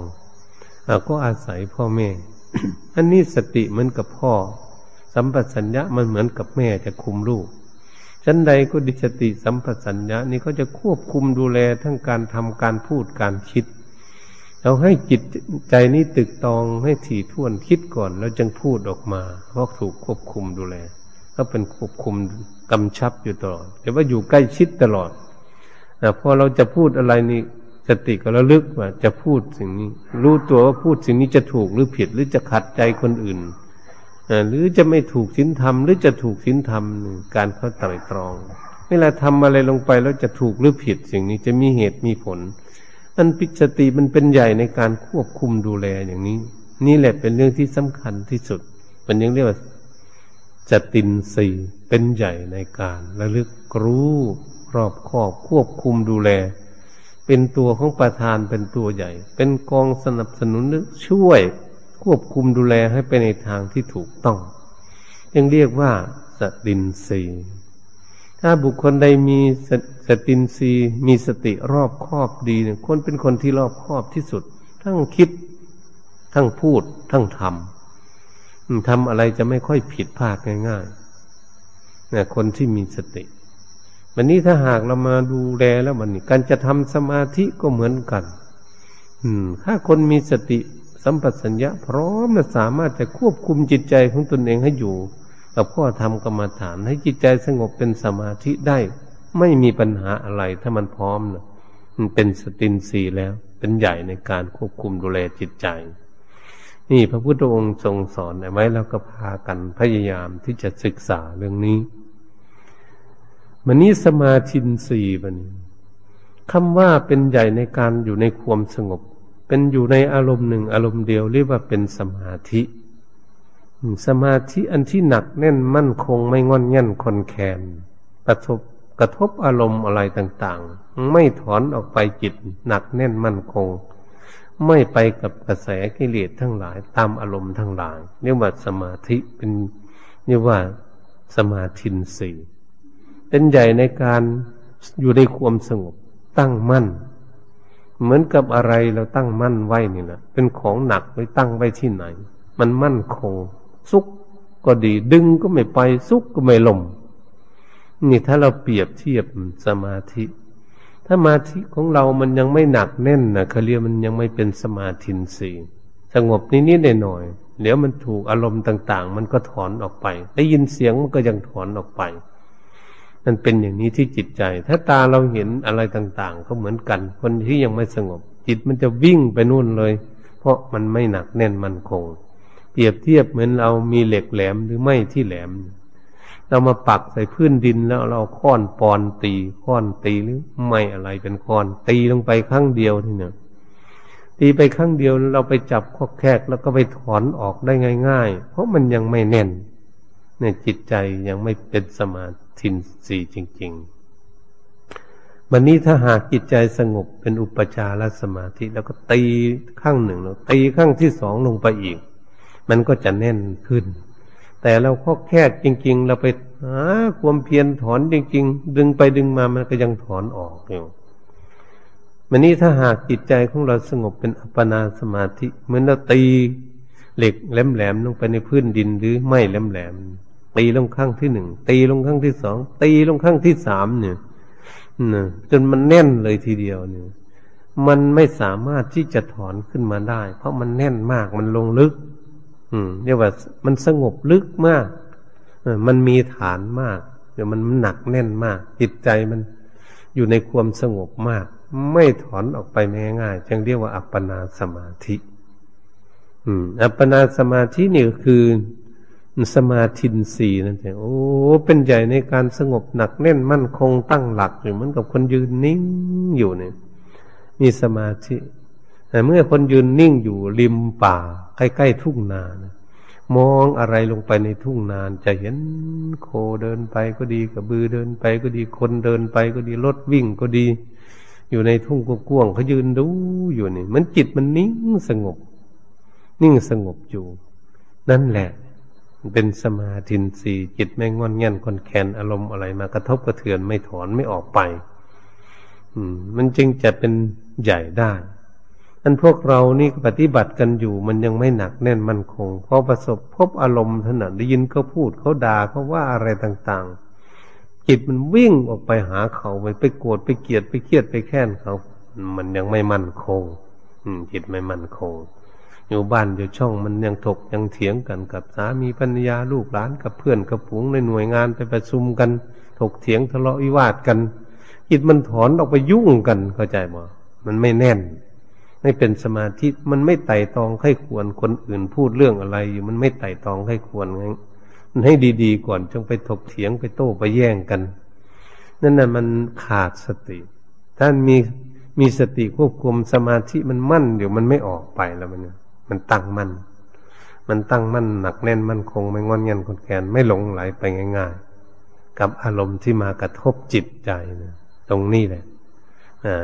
ก็อาศัยพ่อแม่ อันนี้สติเหมือนกับพ่อ สัมปชัญญะมันเหมือนกับแม่จะคุมลูกชั้นใดก็ดิสติสัมปชัญญะนี่ก็จะควบคุมดูแลทั้งการทำการพูดการคิดเราให้จิตใจนี้ตึกตองให้ถี่ถ้วนคิดก่อน แล้วจึงพูดออกมาเพราะถูกควบคุมดูแล ก็เป็นควบคุมกำชับอยู่ตลอดแต่ว่าอยู่ใกล้ชิดตลอดอพอเราจะพูดอะไรนี่สติก็ระลึกว่าจะพูดสิ่งนี้ รู้ตัวว่าพูดสิ่งนี้จะถูกหรือผิดหรือจะขัดใจคนอื่น หรือจะไม่ถูกสินธรรมหรือจะถูกสินธรรมการเขาไตรตรอง เวลาทำอะไรลงไปแล้วจะถูกหรือผิดสิ่งนี้จะมีเหตุมีผล อันปิจติมันเป็นใหญ่ในการควบคุมดูแลอย่างนี้ นี่แหละเป็นเรื่องที่สำคัญที่สุด มันยังเรียกว่าจตินสีเป็นใหญ่ในการระลึกรู้รอบคอบควบคุมดูแล เป็นตัวของประธานเป็นตัวใหญ่ เป็นกองสนับสนุนช่วย ควบคุมดูแลให้ไปในทางที่ถูกต้องยังเรียกว่าสตินสีถ้าบุคคลใดมีสตินรีมีสติรอบคอบดีเนี่ยคนเป็นคนที่รอบคอบที่สุด ทั้งคิด ทั้งพูด ทั้งทำทำอะไรจะไม่ค่อยผิดพลาดง่ายๆเนี่ยคนที่มีสติวันนี้ถ้าหากเรามาดูแลแล้วมันนี่การจะทำสมาธิก็เหมือนกัน อืม ถ้าคนมีสติ สัมปชัญญะพร้อมจะสามารถจะควบคุมจิตใจของตนเองให้อยู่กับพ่อทำกรรมฐานให้จิตใจสงบเป็นสมาธิได้ ไม่มีปัญหาอะไรถ้ามันพร้อมนะมันเป็นสตินสีแล้ว เป็นใหญ่ในการควบคุมดูแลจิตใจ นี่พระพุทธองค์ทรงสอนไว้แล้วก็พากันพยายามที่จะศึกษาเรื่องนี้มันนี้สมาธินสีมันคำว่าเป็นใหญ่ในการอยู่ในความสงบ เป็นอยู่ในอารมณ์หนึ่งอารมณ์เดียวเรียกว่าเป็นสมาธิสมาธิอันที่หนักแน่นมั่นคงไม่งอนแง่นคนแคนกระทบกระทบอารมณ์อะไรต่าง ๆ ไม่ถอนออกไปจิต หนักแน่นมั่นคง ไม่ไปกับกระแสกิเลสทั้งหลาย ตามอารมณ์ทั้งหลายเรียกว่าสมาธิเป็นเรียกว่าสมาธินสี่เป็นใหญ่ในการอยู่ในความสงบตั้งมั่น เหมือนกับอะไรเราตั้งมั่นไว้นี่นะเป็นของหนักไว้ตั้งไว้ที่ไหน มันมั่นคงสุขก็ดีดึงก็ไม่ไปสุขก็ไม่ลมนี่ถ้าเราเปรียบเทียบสมาธิ ถ้ามาธิของเรามันยังไม่หนักแน่นนะเขาเรียกมันยังไม่เป็นสมาธินสีสงบนิดๆหน่อยๆเดี๋ยวมันถูกอารมณ์ต่าง ๆ มันก็ถอนออกไป ได้ยินเสียงมันก็ยังถอนออกไป มันเป็นอย่างนี้ที่จิตใจ ถ้าตาเราเห็นอะไรต่างๆ ก็เหมือนกัน คนที่ยังไม่สงบ จิตมันจะวิ่งไปนู่นเลย เพราะมันไม่หนักแน่นมันคง เปรียบเทียบเหมือนเรามีเหล็กแหลมหรือไม่ที่แหลม เรามาปักใส่พื้นดินแล้วเราค้อนปอนตีค้อนตีหรือไม่อะไรเป็นค้อน ตีลงไปครั้งเดียวทีเนี่ยตีไปครั้งเดียวเราไปจับข้อแคกแล้วก็ไปถอนออกได้ง่าย ๆ เพราะมันยังไม่แน่น เนี่ยจิตใจยังไม่เป็นสมาธิสีจริง ๆ วันนี้ถ้าหากจิตใจสงบเป็นอุปจารสมาธิ แล้วก็ตีข้างหนึ่งแล้วตีข้างที่สองลงไปอีก มันก็จะแน่นขึ้น แต่เราข้อแค่จริง ๆ เราไปหาความเพียรถอนจริง ๆ ดึงไปดึงมามันก็ยังถอนออกอยู่มันนี้ถ้าหากจิตใจของเราสงบเป็นอัปปนาสมาธิเหมือนเราตีเหล็กแหลมๆลงไปในพื้นดินหรือไม่แหลมๆ ตีลงข้างที่หนึ่งตีลงข้างที่สองตีลงข้างที่สามเนี่ยจนมันแน่นเลยทีเดียวเนี่ย มันไม่สามารถที่จะถอนขึ้นมาได้ เพราะมันแน่นมากมันลงลึก อืมเรียกว่า มันสงบลึกมากมันมีฐานมากเดี๋ยวมันหนักแน่นมาก จิตใจมันอยู่ในความสงบมาก ไม่ถอนออกไปง่ายๆจึงเรียกว่าอัปปนาสมาธิ อืม อัปปนาสมาธินี่คือ สมาธินสีนั่นเองโอ้ เป็นใหญ่ในการสงบหนักแน่นมั่นคงตั้งหลักอยู่เหมือนกับคนยืนนิ่งอยู่เนี่ย มีสมาธิแต่เมื่อคนยืนนิ่งอยู่ริมป่า ใกล้ๆทุ่งนานะมองอะไรลงไปในทุ่งนานจะเห็นโคเดินไปก็ดีกับบือเดินไปก็ดีคนเดินไปก็ดีรถวิ่งก็ดี อยู่ในทุ่งกว้างเขายืนดูอยู่นี่ มันจิตมันนิ่งสงบ นิ่งสงบอยู่ นั่นแหละ เป็นสมาธิสีจิตไม่งอนเงันคนแคนอารมณ์อะไรมากระทบกระเทือนไม่ถอนไม่ออกไป อืม มันจึงจะเป็นใหญ่ได้อันพวกเรานี่ปฏิบัติกันอยู่มันยังไม่หนักแน่นมั่นคงพอประสบพบอารมณ์ถนัดได้ยินเขาพูดเขาด่าเขาว่าอะไรต่างๆ จิตมันวิ่งออกไปหาเขาไปไปโกรธไปเกลียดไปเครียดไปแค้นเขา มันยังไม่มั่นคง อืมจิตไม่มั่นคง อยู่บ้านอยู่ช่องมันยังถกยังเถียงกันกับสามีปัญญาลูกหลานกับเพื่อนกับผูงในหน่วยงานไปประชุมกัน ถกเถียงทะเลาะวิวาทกันจิตมันถอนออกไปยุ่งกันเข้าใจบ่มันไม่แน่น ไม่เป็นสมาธิมันไม่ไต่ตองให้ควรคนอื่นพูดเรื่องอะไรอยู่มันไม่ไต่ตองให้ควรไงมันให้ดีๆก่อนจงไปถกเถียงไปโต้ไปแย่งกัน นั่นน่ะมันขาดสติท่านมีมีสติควบคุมสมาธิมันมั่นเดี๋ยวมันไม่ออกไปแล้วมัน มันตั้งมั่นมันตั้งมั่นหนักแน่นมั่นคงไม่งอนเงันคนแกนไม่หลงไหลไปง่าย ๆ กับอารมณ์ที่มากระทบจิตใจนะตรงนี้แหละ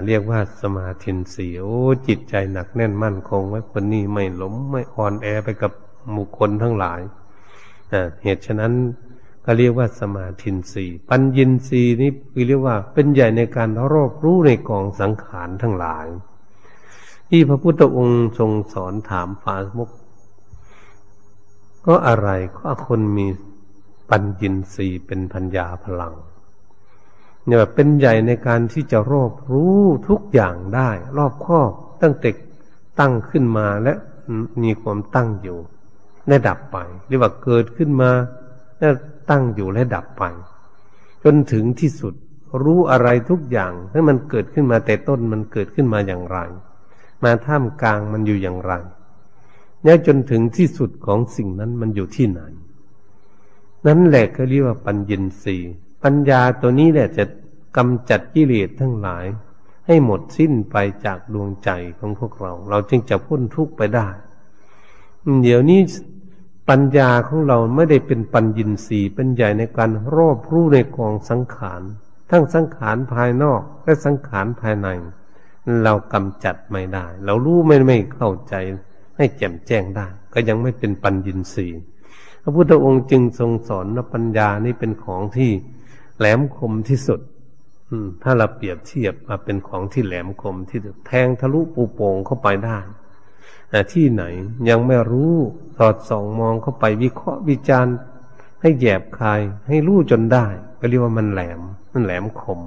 เรียกว่าสมาธิสีโอ้จิตใจหนักแน่นมั่นคงไว้คนนี้ไม่หลงไม่อ่อนแอไปกับบุคคลทั้งหลายเหตุฉะนั้นก็เรียกว่าสมาธิสีปัญญินสีนี้คือเรียกว่าเป็นใหญ่ในการรอบรู้ในกองสังขารทั้งหลาย ที่พระพุทธองค์ทรงสอนถามฟาสมุกก็อะไรก็คนมีปัญญินสีเป็นพัญญาพลังเนี่ยเป็นใหญ่ในการที่จะรอบรู้ทุกอย่างได้ รอบครอบตั้งแต่ตั้งขึ้นมาและมีความตั้งอยู่ และดับไปเรียกว่าเกิดขึ้นมา และตั้งอยู่และดับไป จนถึงที่สุดรู้อะไรทุกอย่างให้มันเกิดขึ้นมาแต่ต้นมันเกิดขึ้นมาอย่างไร มาท่ามกลางมันอยู่อย่างไรเนี่ยจนถึงที่สุดของสิ่งนั้นมันอยู่ที่ไหน นั่นแหละก็เรียกว่าปัญญินสีปัญญาตัวนี้แหละจะกำจัดกิเลสทั้งหลาย ให้หมดสิ้นไปจากดวงใจของพวกเรา เราจึงจะพ้นทุกข์ไปได้ เดี๋ยวนี้ปัญญาของเราไม่ได้เป็นปัญญินสีเป็นใหญ่ในการรอบรู้ในกองสังขาร ทั้งสังขารภายนอกและสังขารภายใน เรากำจัดไม่ได้ เรารู้ไม่ไม่เข้าใจ ให้แจ่มแจ้งได้ ก็ยังไม่เป็นปัญญินสีพระพุทธองค์จึงทรงสอนว่าปัญญานี่เป็นของที่แหลมคมที่สุดถ้าเราเปรียบเทียบมาเป็นของที่แหลมคมที่แทงทะลุปูโป่งเข้าไปได้ที่ไหนยังไม่รู้สอดส่องมองเข้าไปวิเคราะห์วิจารณ์ ให้แยบคายให้รู้จนได้ ก็เรียกว่ามันแหลม มันแหลมคม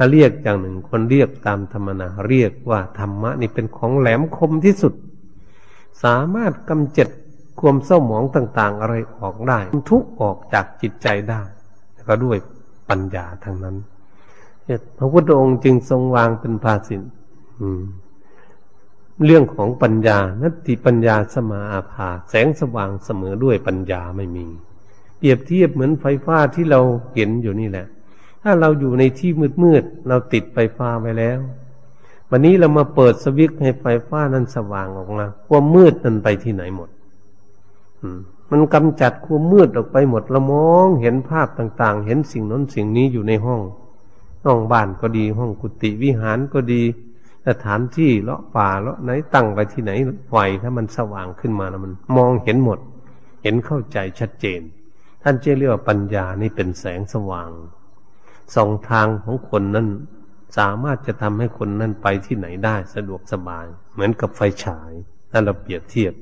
ถ้าเรียกอย่างหนึ่งคนเรียกตามธรรมนาเรียกว่าธรรมะนี่เป็นของแหลมคมที่สุด สามารถกำจัดความเศร้าหมองต่าง ๆ อะไรออกได้ ทุกออกจากจิตใจได้ก็ด้วยปัญญาทางนั้นพระพุทธองค์จึงทรงวางเป็นภาสินเรื่องของปัญญา นัตติปัญญาสมาอาภา แสงสว่างเสมอด้วยปัญญาไม่มี เปรียบเทียบเหมือนไฟฟ้าที่เราเห็นอยู่นี่แหละ ถ้าเราอยู่ในที่มืดมืดเราติดไฟฟ้าไปแล้ว วันนี้เรามาเปิดสวิตช์ให้ไฟฟ้านั้นสว่างออกมาความมืดนั้นไปที่ไหนหมดมันกำจัดความมืดออกไปหมดเรามองเห็นภาพต่าง ๆ เห็นสิ่งนั้นสิ่งนี้อยู่ในห้องห้องบ้านก็ดี ห้องกุฏิวิหารก็ดีสถานที่เลาะป่าเลาะไหนตั้งไปที่ไหนไฟถ้ามันสว่างขึ้นมาแล้วมัน มองเห็นหมด เห็นเข้าใจชัดเจน ท่านเจเรียกว่าปัญญานี่เป็นแสงสว่าง สองทางของคนนั้นสามารถจะทำให้คนนั้นไปที่ไหนได้สะดวกสบาย เหมือนกับไฟฉายนั่นเราเปรียบเทียบ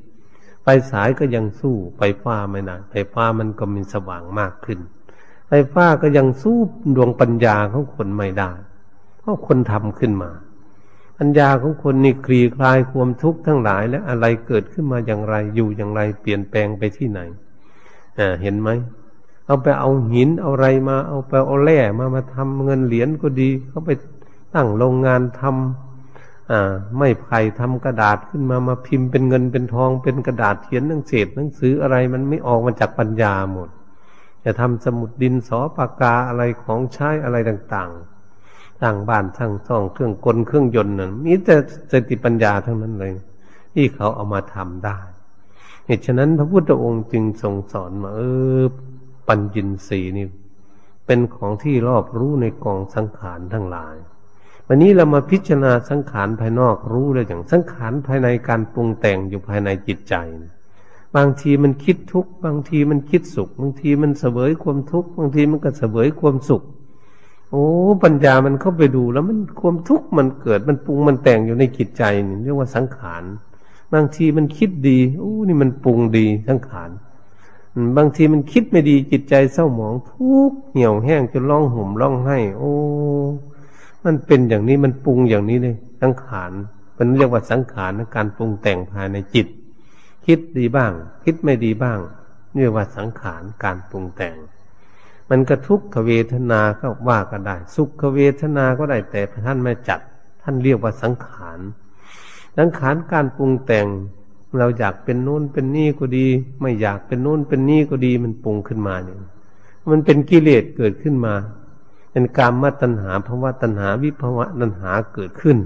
ไฟสายก็ยังสู้ไฟฟ้าไม่นานไฟฟ้ามันก็มีสว่างมากขึ้น ไฟฟ้าก็ยังสู้ดวงปัญญาของคนไม่ได้เพราะคนทำขึ้นมาปัญญาของคนนี่คลี่คลายความทุกข์ทั้งหลาย และอะไรเกิดขึ้นมาอย่างไรอยู่อย่างไรเปลี่ยนแปลงไปที่ไหนเห็นไหม เอาไปเอาหินเอาอะไรมา เอาไปเอาแร่มามาทำเงินเหรียญก็ดี เขาไปตั้งโรงงานทำอ่าไม่ไผ่ทำกระดาษขึ้นมามาพิมพ์เป็นเงินเป็นทองเป็นกระดาษเขียนหนังเศษหนังสืออะไรมันไม่ออกมาจากปัญญาหมดจะทำสมุดดินสอปากกาอะไรของใช้อะไรต่างๆต่างบ้านทั้งซ่องเครื่องกลเครื่องยนต์นั่นมีแต่สติปัญญาทั้งนั้นเลย ที่เขาเอามาทำได้เหตุฉะนั้นพระพุทธองค์จึงทรงสอนมาเออ ปัญญินสีนี่ เป็นของที่รอบรู้ในกองสังขารทั้งหลาย วันนี้เรามาพิจารณาสังขารภายนอกรู้เลยอย่างสังขารภายในการปรุงแต่งอยู่ภายในจิตใจ บางทีมันคิดทุกข์บางทีมันคิดสุข บางทีมันเสวยความทุกข์บางทีมันก็เสวยความสุข โอ้ปัญญามันเข้าไปดูแล้วมันความทุกข์มันเกิดมันปรุงมันแต่งอยู่ในจิตใจนี่เรียกว่าสังขารบางทีมันคิดดีโอ้นี่มันปรุงดีสังขาร บางทีมันคิดไม่ดีจิตใจเศร้าหมองทุกข์เหี่ยวแห้งจนร้องห่มร้องไห้ โอ้ มันเป็นอย่างนี้มันปรุงอย่างนี้เลยสังขารมันเรียกว่าสังขารการปรุงแต่งภายในจิต คิดดีบ้าง คิดไม่ดีบ้างเรียกว่าสังขารการปรุงแต่ง มันกระทุกขเวทนาก็ว่าก็ได้ สุขเวทนาก็ได้แต่ท่านไม่จัด ท่านเรียกว่าสังขารสังขารการปรุงแต่ง เราอยากเป็นโน้นเป็นนี่ก็ดี ไม่อยากเป็นโน้นเป็นนี่ก็ดีมันปรุงขึ้นมาเนี่ยมันเป็นกิเลสเกิดขึ้นมา เป็นการมาตัณหาภาวะตัณหาวิภาวะตัณหาเกิดขึ้น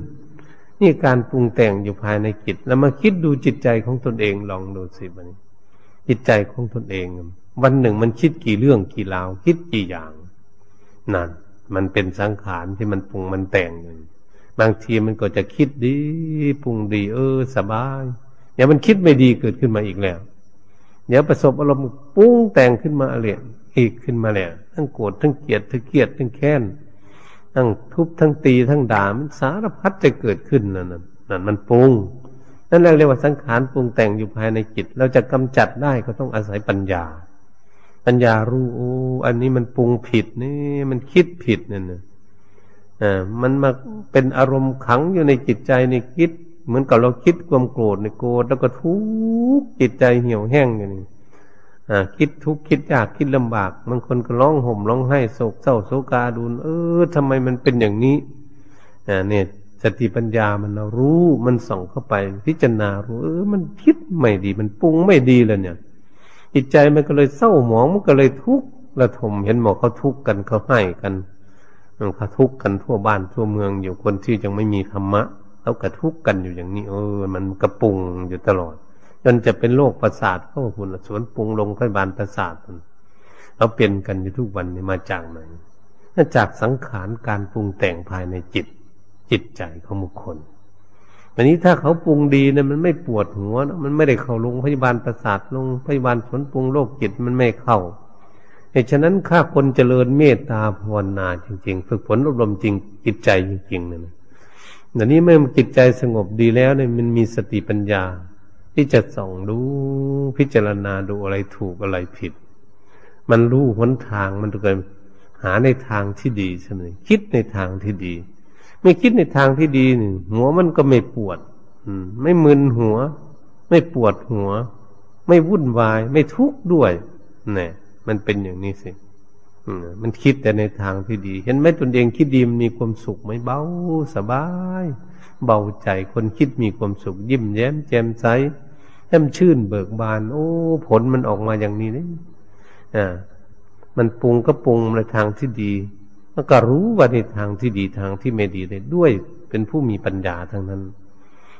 นี่การปรุงแต่งอยู่ภายในจิต แล้วมาคิดดูจิตใจของตนเองลองดูสิบันนี้จิตใจของตนเอง วันหนึ่งมันคิดกี่เรื่องกี่ราว คิดกี่อย่างนั่นมันเป็นสังขารที่มันปรุงมันแต่งอยู่บางทีมันก็จะคิดดีปรุงดี เออ สบาย อย่ามันคิดไม่ดีเกิดขึ้นมาอีกแล้ว เดี๋ยวประสบอารมณ์ปรุงแต่งขึ้นมาเรียอีกขึ้นมาแล้วทั้งโกรธทั้งเกลียดทั้งเกลียดทั้งแค้นทั้งทุบทั้งตีทั้งด่ามันสารพัดจะเกิดขึ้นนั่นนั่นมันปรุงนั่นเรียกว่าสังขารปรุงแต่งอยู่ภายในจิต เราจะกำจัดได้ก็ต้องอาศัยปัญญา ปัญญารู้โอ้อันนี้มันปรุงผิดนี่มันคิดผิดนั่นนะอ่ามันมาเป็นอารมณ์ขังอยู่ในจิตใจในคิด เหมือนกับเราคิดความโกรธในโกรธแล้วก็ทุกจิตใจเหี่ยวแห้งอย่างนี้คิดทุกข์คิดยากคิดลำบากบางคนก็ร้องห่มร้องไห้โศกเศร้าโศกาดูนเออทำไมมันเป็นอย่างนี้อ่าเนี่ยสติปัญญามันรู้มันส่องเข้าไป พิจารณารู้เออ มันคิดไม่ดี มันปรุงไม่ดีแล้วเนี่ยจิตใจมันก็เลยเศร้าหมองมันก็เลยทุกข์ระทมเห็นหมอเขาทุกข์กันเขาให้กันเขาทุกข์กันทั่วบ้านทั่วเมืองอยู่คนที่ยังไม่มีธรรมะ เขากระทุกกันอยู่อย่างนี้เออ มันกระปุงอยู่ตลอด จนจะเป็นโรคประสาทเข้าหุ่นสวนปรุงลงพยาบาลประสาทเราเป็นกันอยู่ทุกวันนี้มาจากไหนมาจากสังขารการปรุงแต่งภายในจิต จิตใจของบุคคลอันนี้ถ้าเขาปรุงดีเนี่ยมันไม่ปวดหัวนะมันไม่ได้เข้าโรงพยาบาลประสาทลงพยาบาลสวนปรุงโรคจิตมันไม่เข้าเหตุฉะนั้นข้าคนเจริญเมตตาภาวนาจริง ๆ ฝึกฝนอบรมจริงจิตใจจริงๆเนี่ย อันนี้เมื่อจิตใจสงบดีแล้วเนี่ยมันมีสติปัญญา ที่จะส่องดูพิจารณาดูอะไรถูกอะไรผิด มันรู้หนทางมันเกิดหาในทางที่ดีใช่ไหมคิดในทางที่ดี ไม่คิดในทางที่ดีนี่หัวมันก็ไม่ปวด อืม ไม่มึนหัว ไม่ปวดหัว ไม่วุ่นวาย ไม่ทุกข์ด้วยเนี่ยมันเป็นอย่างนี้สิ มันคิดแต่ในทางที่ดี เห็นไหมตนเองคิดดีมีความสุขไหมเบาสบาย เบาใจคนคิดมีความสุข ยิ้มแย้มแจ่มใสแจ่มชื่นเบิกบาน โอ้ ผลมันออกมาอย่างนี้นี่อ่ามันปรุงก็ปรุงในทางที่ดีแล้วก็รู้ว่าในทางที่ดีทางที่ไม่ดีเลยด้วยเป็นผู้มีปัญญาทั้งนั้น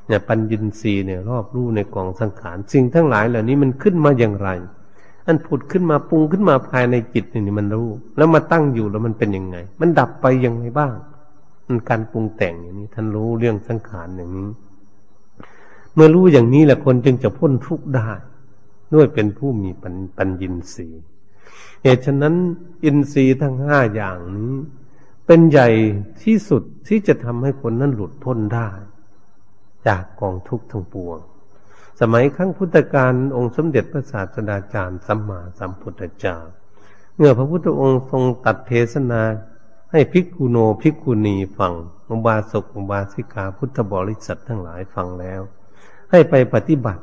เนี่ยปัญญินทรีย์เนี่ย รอบรู้ในกองสังขารสิ่งทั้งหลายเหล่านี้มันขึ้นมาอย่างไร อันผุดขึ้นมาปรุงขึ้นมาภายในจิตนี่มันรู้ แล้วมาตั้งอยู่แล้วมันเป็นยังไง มันดับไปยังไงบ้าง มันการปรุงแต่งอย่างนี้ ท่านรู้เรื่องสังขารอย่างนี้ เมื่อรู้อย่างนี้แหละคนจึงจะพ้นทุกข์ได้ ด้วยเป็นผู้มีปัญปัญญินทรีย์เหตุฉะนั้น อินทรีย์ทั้งห้าอย่างนี้ เป็นใหญ่ที่สุดที่จะทำให้คนนั้นหลุดพ้นได้ จากกองทุกข์ทั้งปวง สมัยครั้งพุทธกาลองค์สมเด็จพระศาสดาจารย์สัมมาสัมพุทธเจ้าเมื่อพระพุทธองค์ทรงตัดเทศนาให้ภิกขุโนภิกขุณีฟังอุบาสกอุบาสิกาพุทธบริษัททั้งหลายฟังแล้ว ให้ไปปฏิบัติ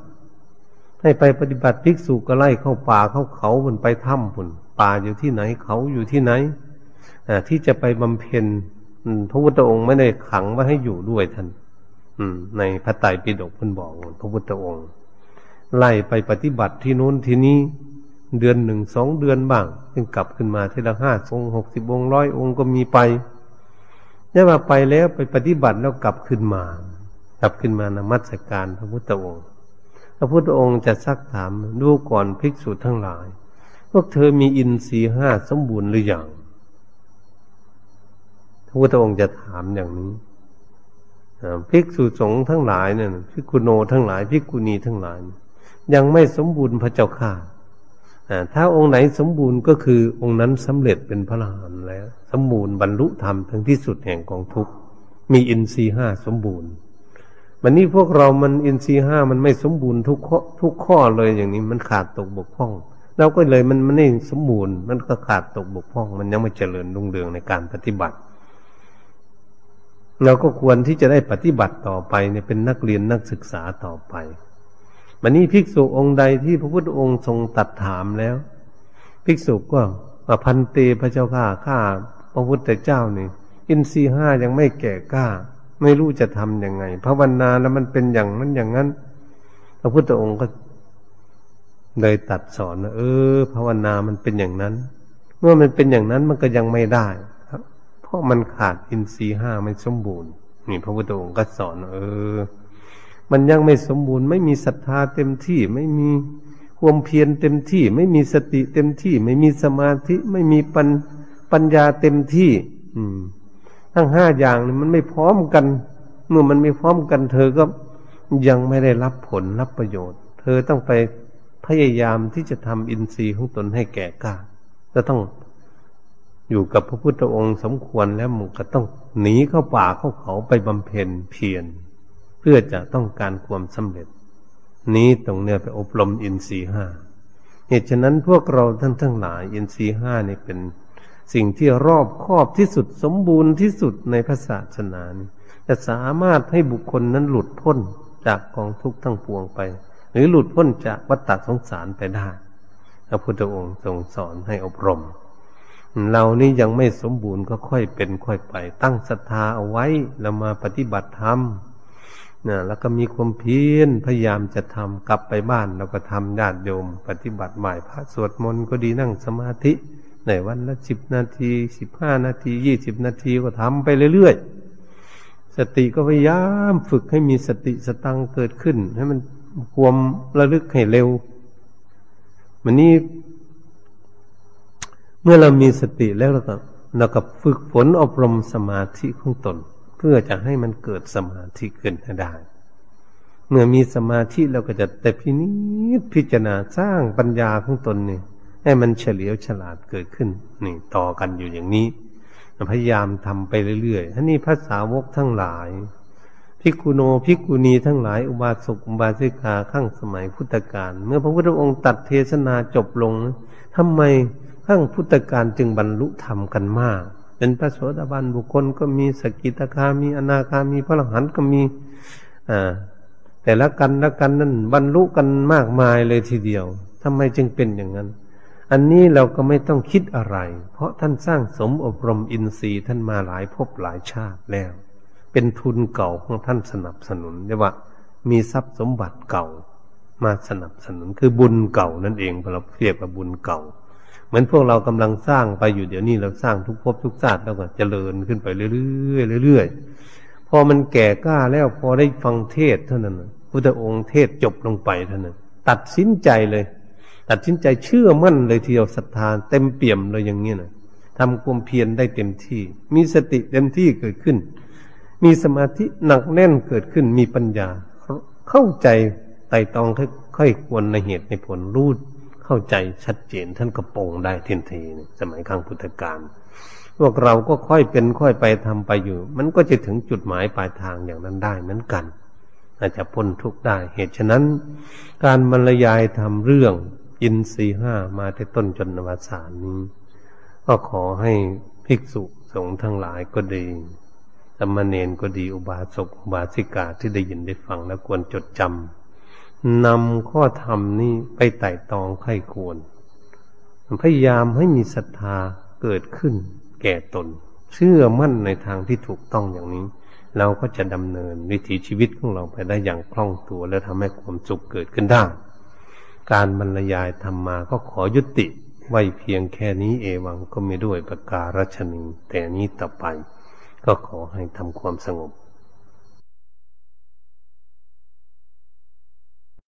ให้ไปปฏิบัติภิกษุก็ไล่เข้าป่าเข้าเขาบนไปถ้ำบุญป่าอยู่ที่ไหนเขาอยู่ที่ไหนที่จะไปบำเพ็ญพระพุทธองค์ไม่ได้ขังว่าให้อยู่ด้วยท่าน ในพระไตรปิฎกเพิ่นบอกพระพุทธองค์ ไล่ไปปฏิบัติที่นู้นที่นี้เดือนหนึ่งสองเดือนบ้างจึงกลับขึ้นมาทีละห้าองค์หกสิบองค์ร้อยองค์ก็มีไปนี่ว่าไปแล้วไปปฏิบัติแล้วกลับขึ้นมา กลับขึ้นมานมัสการพระพุทธองค์ พระพุทธองค์จะซักถามดูก่อนภิกษุทั้งหลาย พวกเธอมีอินทรีห้าสมบูรณ์หรืออยังพระพุทธองค์จะถามอย่างนี้ ภิกษุสงฆ์ทั้งหลายเนี่ยภิกขุโนทั้งหลายภิกขุณีทั้งหลาย ยังไม่สมบูรณ์พระเจ้าข้าถ้าองค์ไหนสมบูรณ์ก็คือองค์นั้นสำเร็จเป็นพระอรหันต์แล้ว สมบูรณ์บรรลุธรรมทั้งที่สุดแห่งกองทุกมีอินทรีห้าสมบูรณ์วันนี้พวกเรามันอินทรีห้ามันไม่สมบูรณ์ทุกข้อทุกข้อเลยอย่างนี้มันขาดตกบกพร่องเราก็เลยมันมันไม่สมบูรณ์มันก็ขาดตกบกพร่อง มันยังไม่เจริญรุ่งเรืองในการปฏิบัติ เราก็ควรที่จะได้ปฏิบัติต่อไปเนี่ยเป็นนักเรียนนักศึกษาต่อไปวันนี้ภิกษุองค์ใดที่พระพุทธองค์ทรงตัดถามแล้ว ภิกษุก็มาพันเตพระเจ้าข้าข้าพระพุทธเจ้านี่อินทรีห้ายังไม่แก่กล้า ไม่รู้จะทำยังไงภาวนาแล้วมันเป็นอย่างนั้นอย่างนั้น พระพุทธองค์ก็เลยตัดสอนเออภาวนามันเป็นอย่างนั้น เมื่อมันเป็นอย่างนั้นมันก็ยังไม่ได้ เพราะมันขาดอินทรีห้าไม่สมบูรณ์ นี่พระพุทธองค์ก็สอน เออ มันยังไม่สมบูรณ์ ไม่มีศรัทธาเต็มที่ไม่มีความเพียรเต็มที่ ไม่มีสติเต็มที่ ไม่มีสมาธิ ไม่มีปัญปัญญาเต็มที่ อืม ทั้งห้าอย่างนี่มันไม่พร้อมกัน เมื่อมันไม่พร้อมกัน เธอก็ยังไม่ได้รับผลรับประโยชน์ เธอต้องไปพยายามที่จะทำอินทรีย์ของตนให้แก่กล้าจะต้อง อยู่กับพระพุทธองค์สมควรแล้วมันก็ต้องหนีเข้าป่าเข้าเขาไปบำเพ็ญเพียรเพื่อจะต้องการความสำเร็จ นี้ตรงเนี้ยไปอบรมอินทรีห้าเหตุฉะนั้นพวกเราท่านทั้งหลายอินทรีห้านี่เป็นสิ่งที่รอบครอบที่สุดสมบูรณ์ที่สุดในพระศาสนาจะสามารถให้บุคคลนั้นหลุดพ้นจากกองทุกข์ทั้งปวงไป หรือหลุดพ้นจากวัฏฏสงสารไปได้พระพุทธองค์ทรงสอนให้อบรม เรานี่ยังไม่สมบูรณ์ก็ค่อยเป็นค่อยไป ตั้งศรัทธาเอาไว้แล้วมาปฏิบัติธรรมนะแล้วก็มีความเพียรพยายามจะทำกลับไปบ้านเราก็ทำญาติโยม ปฏิบัติใหม่พระสวดมนต์ก็ดีนั่งสมาธิในวันละสิบนาทีสิบห้านาทียี่สิบนาทีก็ทำไปเรื่อยๆสติก็พยายามฝึกให้มีสติสตังเกิดขึ้น ให้มันความระลึกให้เร็วมันนี้ มื่อเรามีสติแล้วเราก็เราก็ฝึกฝนอบรมสมาธิของตน เพื่อจะให้มันเกิดสมาธิขึ้นได้เมื่อมีสมาธิเราก็จะแต่พินิจพิจารณาสร้างปัญญาของตนนี่ให้มันเฉลียวฉลาดเกิดขึ้นนี่ต่อกันอยู่อย่างนี้พยายามทำไปเรื่อยๆอันนี้ภาษาวกทั้งหลายพิกุโนพิกุณีทั้งหลายอุบาสกอุบาสิกาข้างสมัยพุทธกาลเมื่อพระพุทธองค์ตัดเทศนาจบลงทำไม ขั้งพุทธการจึงบรรลุธรรมกันมาก เป็นพระโสดาบันบุคคลก็มีสกิตาคามีอนาคามีพระหหันก็มีอ่าแต่ละกันละกันนั้นบรรลุกันมากมายเลยทีเดียวทำไมจึงเป็นอย่างนั้น อันนี้เราก็ไม่ต้องคิดอะไร เพราะท่านสร้างสมอบรมอินทรีย์ท่านมาหลายภพหลายชาติแล้ว เป็นทุนเก่าของท่านสนับสนุนเรียกว่า มีทรัพย์สมบัติเก่า มาสนับสนุนคือบุญเก่านั่นเองเราเรียกว่าบุญเก่า เหมือนพวกเรากำลังสร้างไปอยู่เดี๋ยวนี้เราสร้างทุกภพทุกชาติแล้วก็เจริญขึ้นไปเรื่อยๆเรื่อยๆพอมันแก่กล้าแล้วพอได้ฟังเทศเท่านั้นพุทธองค์เทศจบลงไปเท่านั้นตัดสินใจเลย ตัดสินใจเชื่อมั่นเลยทีเดียวศรัทธาเต็มเปี่ยมเลยอย่างนี้นะทำความเพียรได้เต็มที่ มีสติเต็มที่เกิดขึ้น มีสมาธิหนักแน่นเกิดขึ้นมีปัญญา เข้าใจไต่ตองค่อยควรในเหตุในผลรู้ เข้าใจชัดเจนท่านก็ปงได้ทันทีสมัยครั้งพุทธกาลพวกเราก็ค่อยเป็นค่อยไปทำไปอยู่ มันก็จะถึงจุดหมายปลายทางอย่างนั้นได้เหมือนกัน อาจจะพ้นทุกข์ได้ เหตุฉะนั้น การบรรยายทำเรื่องอินทรีห้ามาที่ต้นจนนวสานนี้ ก็ขอให้ภิกษุสงฆ์ทั้งหลายก็ดีสมณเณรก็ดีอุบาสกอุบาสิกาที่ได้ยินได้ฟังแล้วควรจดจำ นำข้อธรรมนี้ไปไต่ตองไข้ควร พยายามให้มีศรัทธาเกิดขึ้น แก่ตน เชื่อมั่นในทางที่ถูกต้องอย่างนี้ เราก็จะดำเนินวิถีชีวิตของเราไปได้อย่างคล่องตัว และทำให้ความสุขเกิดขึ้นได้ การบรรยายธรรมมาก็ขอยุติ ไว้เพียงแค่นี้เอวังก็ไม่ด้วยประการรัชนีแต่นี้ต่อไป ก็ขอให้ทำความสงบ